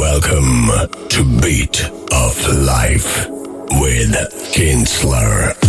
Welcome to Beat of Life with Kinsler.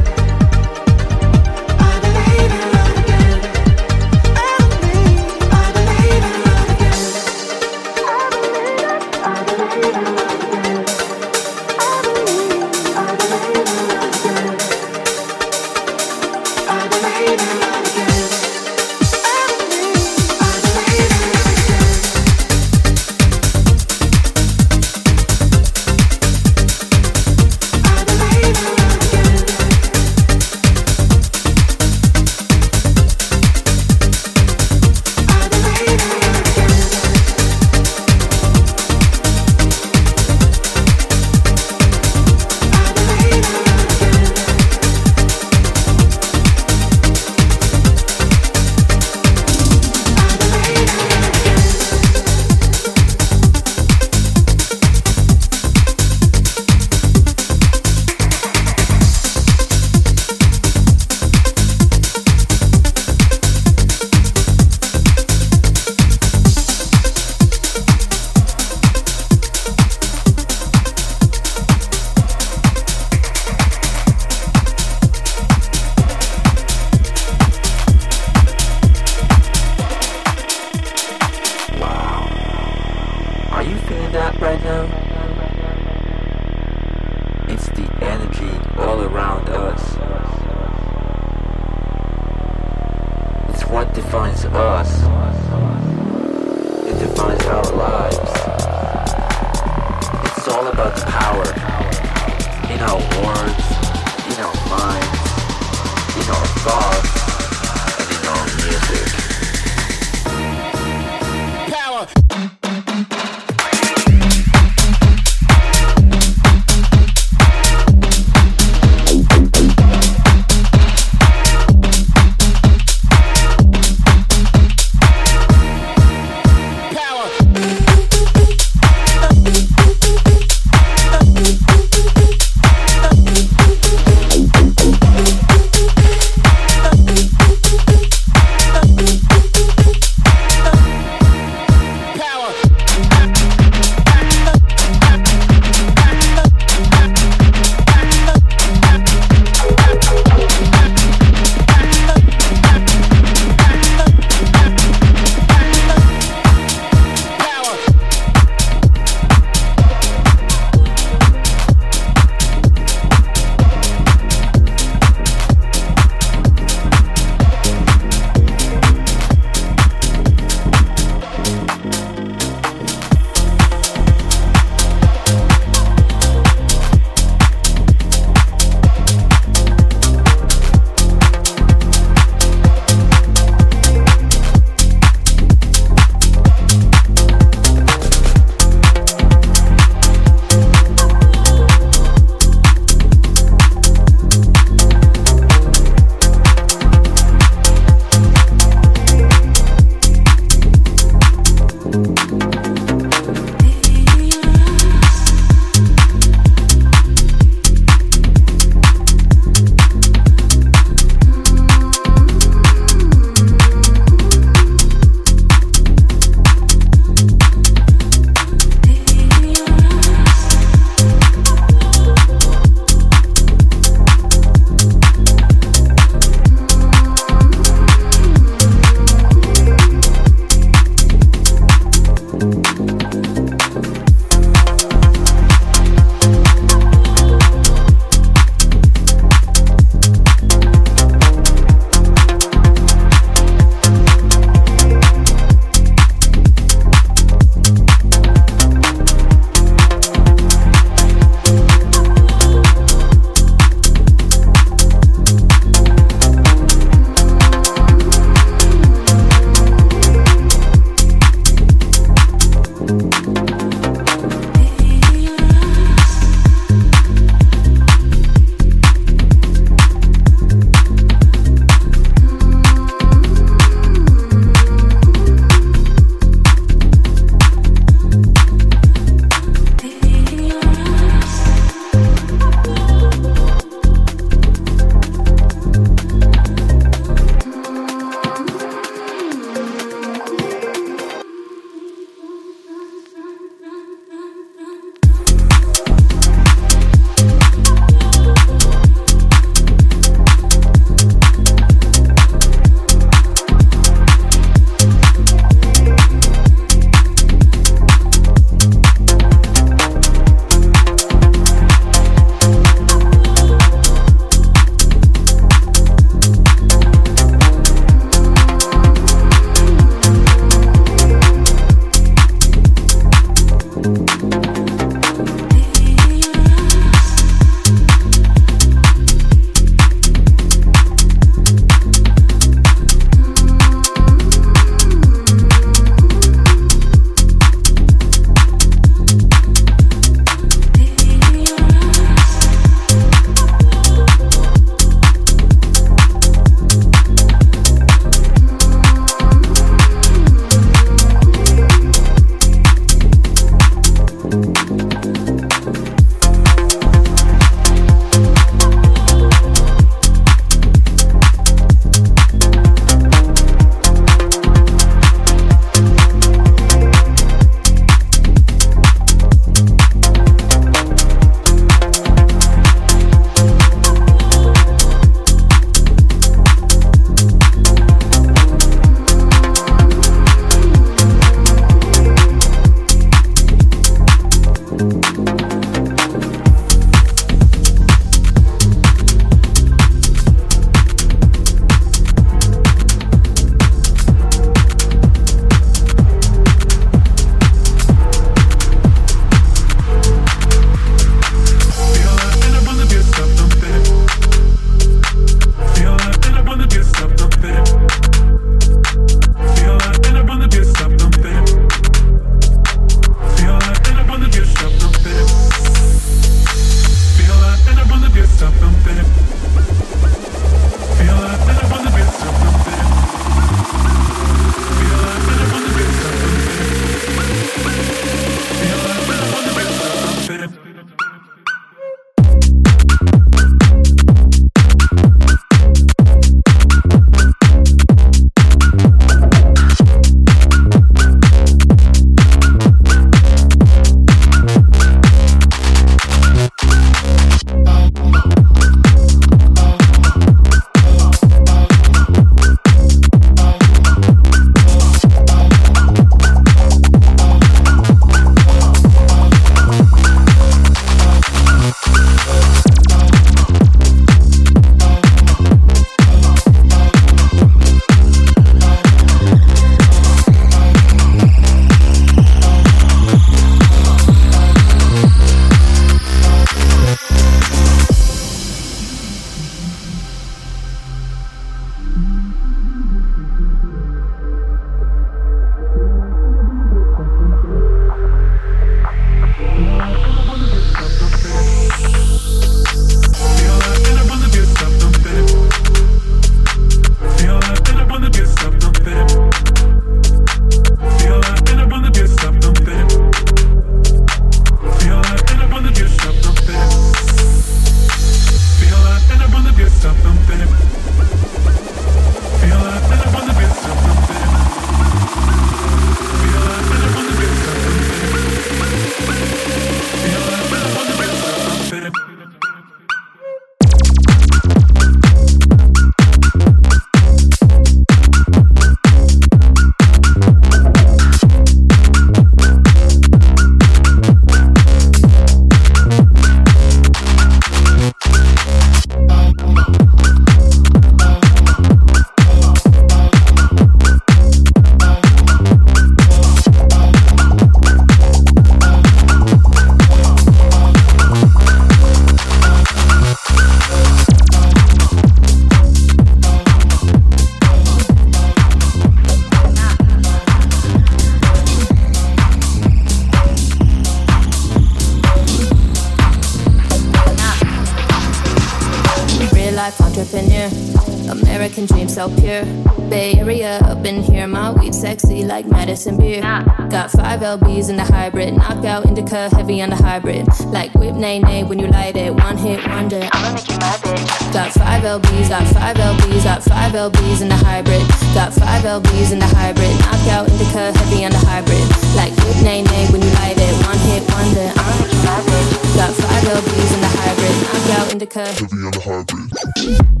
Sexy like Madison beer. Got five LBs in the hybrid, knockout indica heavy on the hybrid. Like whip nay nay when you light it, one hit wonder. I'ma make you my bitch. Got five LBs, got five LBs, got five LBs in the hybrid. Got five LBs in the hybrid, knockout indica heavy on the hybrid. Like whip nay nay when you light it, one hit wonder. I'ma make you my bitch. Got five LBs in the hybrid, knockout indica heavy on the hybrid.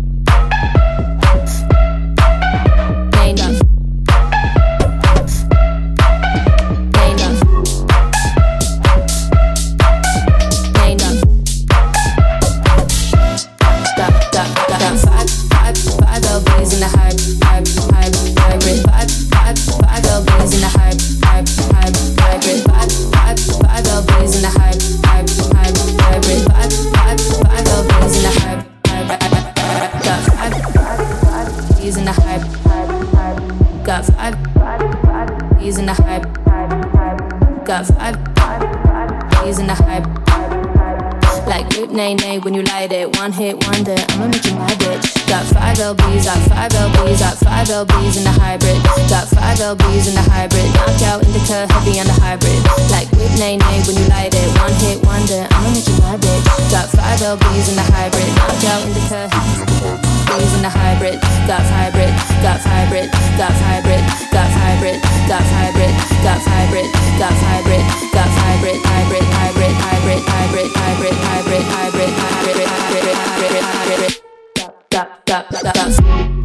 Nay nay when you light it. One hit wonder, I'ma make you my bitch. Got five LBs, got five LBs, got five LBs in the hybrid. Got five LBs in the hybrid. Knockout indica, heavy on the hybrid. Like whip nay nay when you light it. One hit wonder, I'ma make you my bitch. Got five LBs in the hybrid. Knockout indica, LBs in the hybrid. Got hybrid, got hybrid, got hybrid, got hybrid, got hybrid, got hybrid, got hybrid, got hybrid, hybrid, hybrid, hybrid, hybrid, hybrid, hybrid, hybrid, hybrid, hybrid, hybrid, hybrid, got, got, got, got. in the hype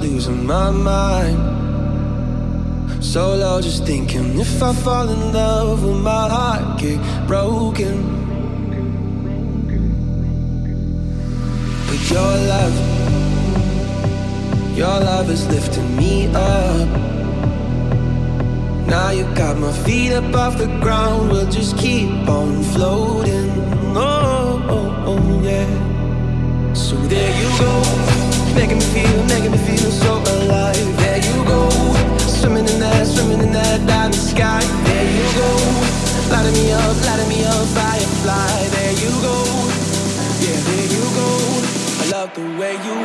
losing my mind. So low, just thinking if I fall in love, will my heart get broken? But your love, your love is lifting me up. Now you got my feet up off the ground, we'll just keep on floating. Oh, oh, oh yeah. So there you go making me feel, making me feel so alive. There you go, swimming in that, swimming in that diamond sky. There you go, lighting me up, lighting me up, firefly. There you go, yeah, there you go. I love the way you.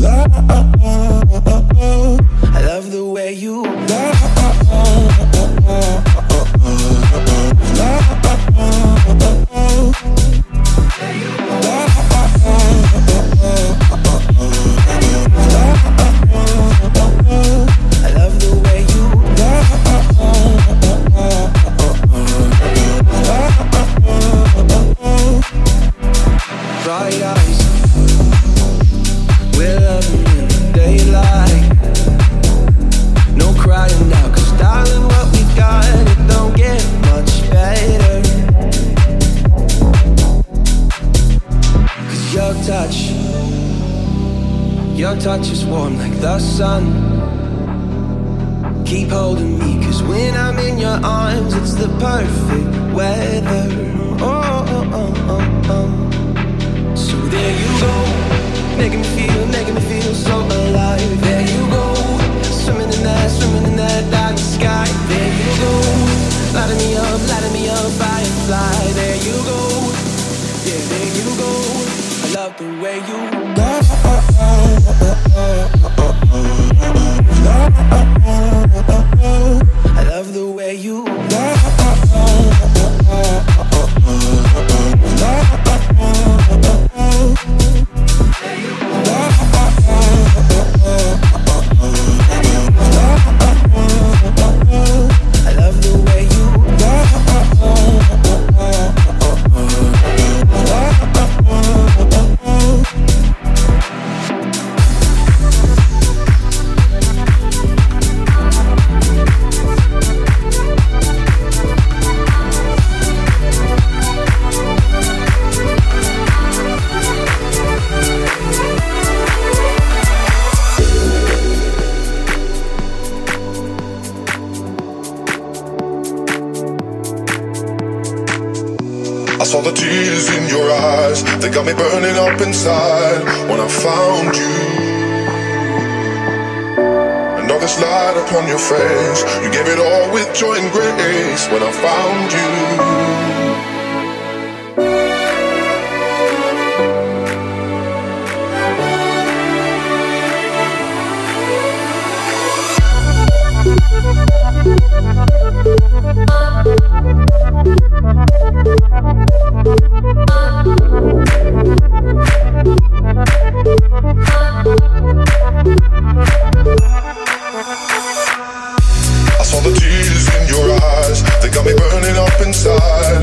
Love, I love the way you. Love, love. warm like the sun. Keep holding me, cause when I'm in your arms, it's the perfect weather. Oh, oh, oh, oh, oh. So there you go, making me feel, making me feel so alive. There you go, swimming in that, swimming in that dark sky. There you go, lighting me up, lighting me up, firefly. There you go, yeah, there you go. I love the way you. I love the way you I saw the tears in your eyes, they got me burning up inside when I found you. And all this light upon your face, you gave it all with joy and grace when I found you. Thank you. I saw the tears in your eyes, they got me burning up inside.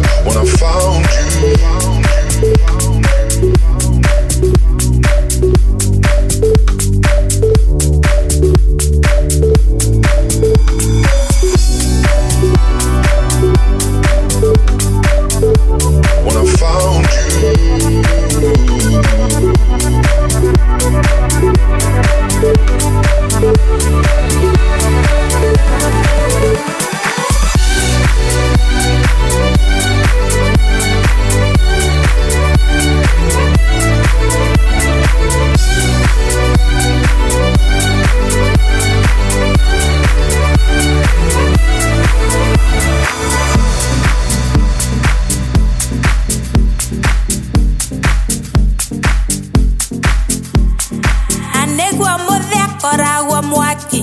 haki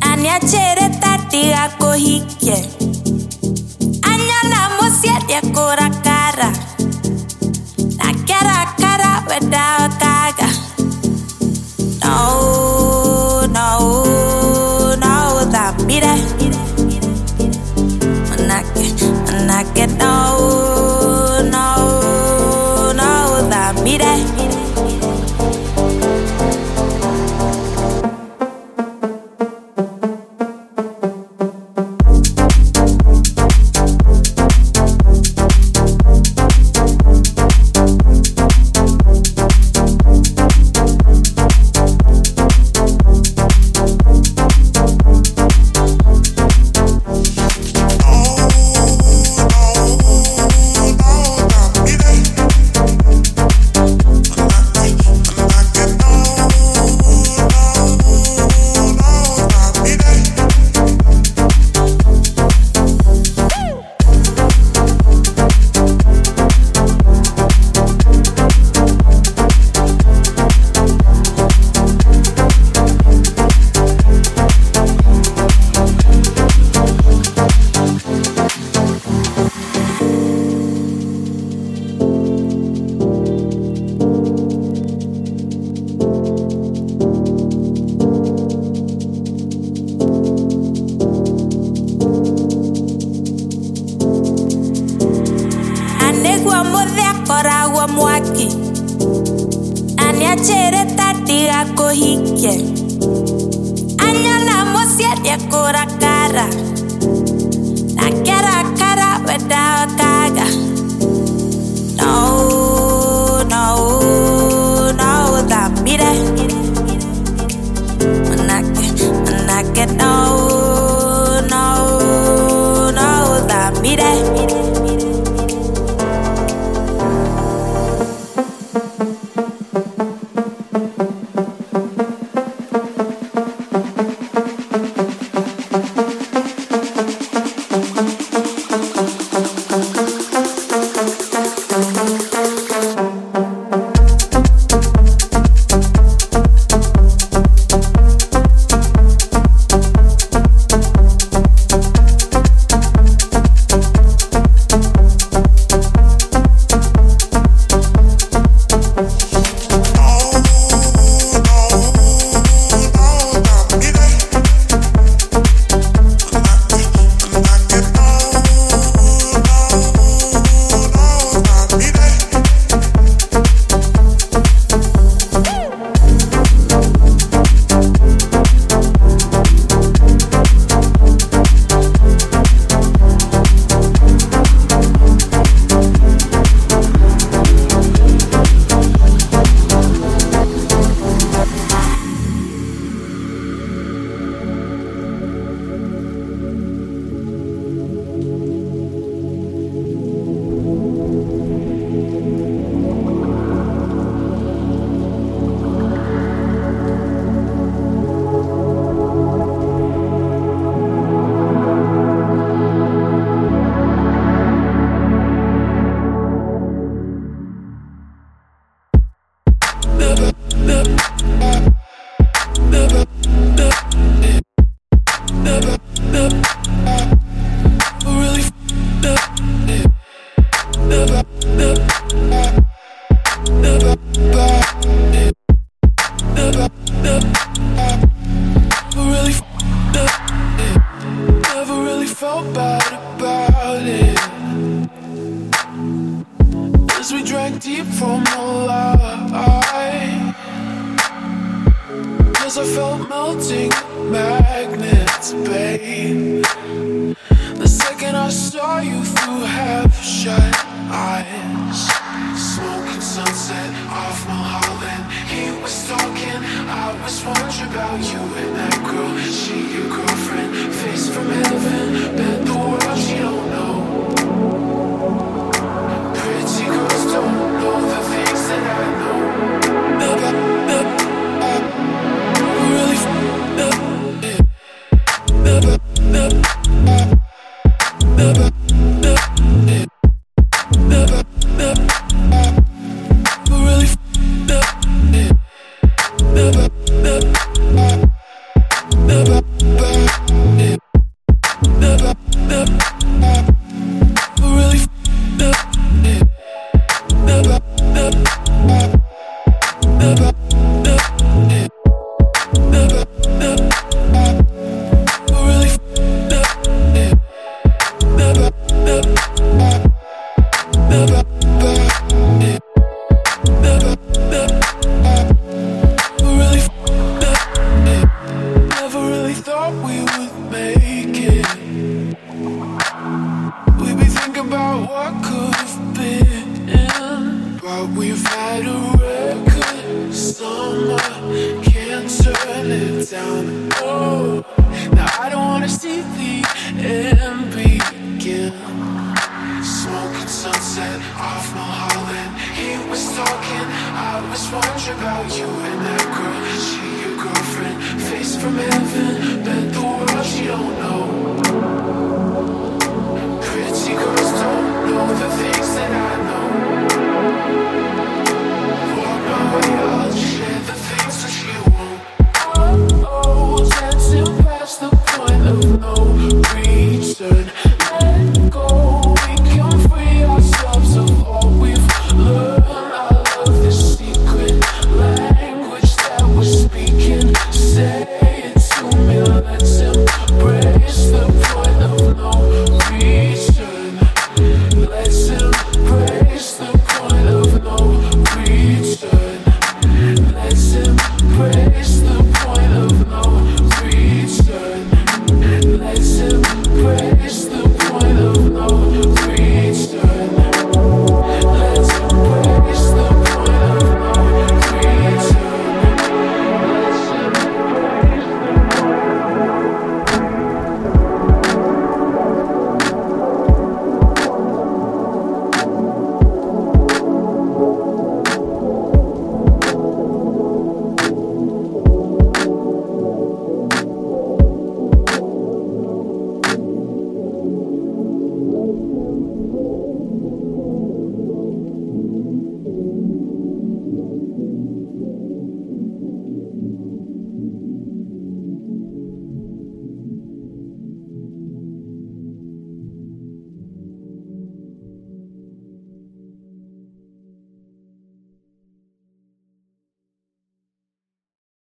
Aniachere tatiga kohikie Anyala ya kora kara Nakera kara weda kaga No, no, no, that mire Manake, manake, no Mojique. Añalamos siete cura cara. Naquela cara, verdade, caga.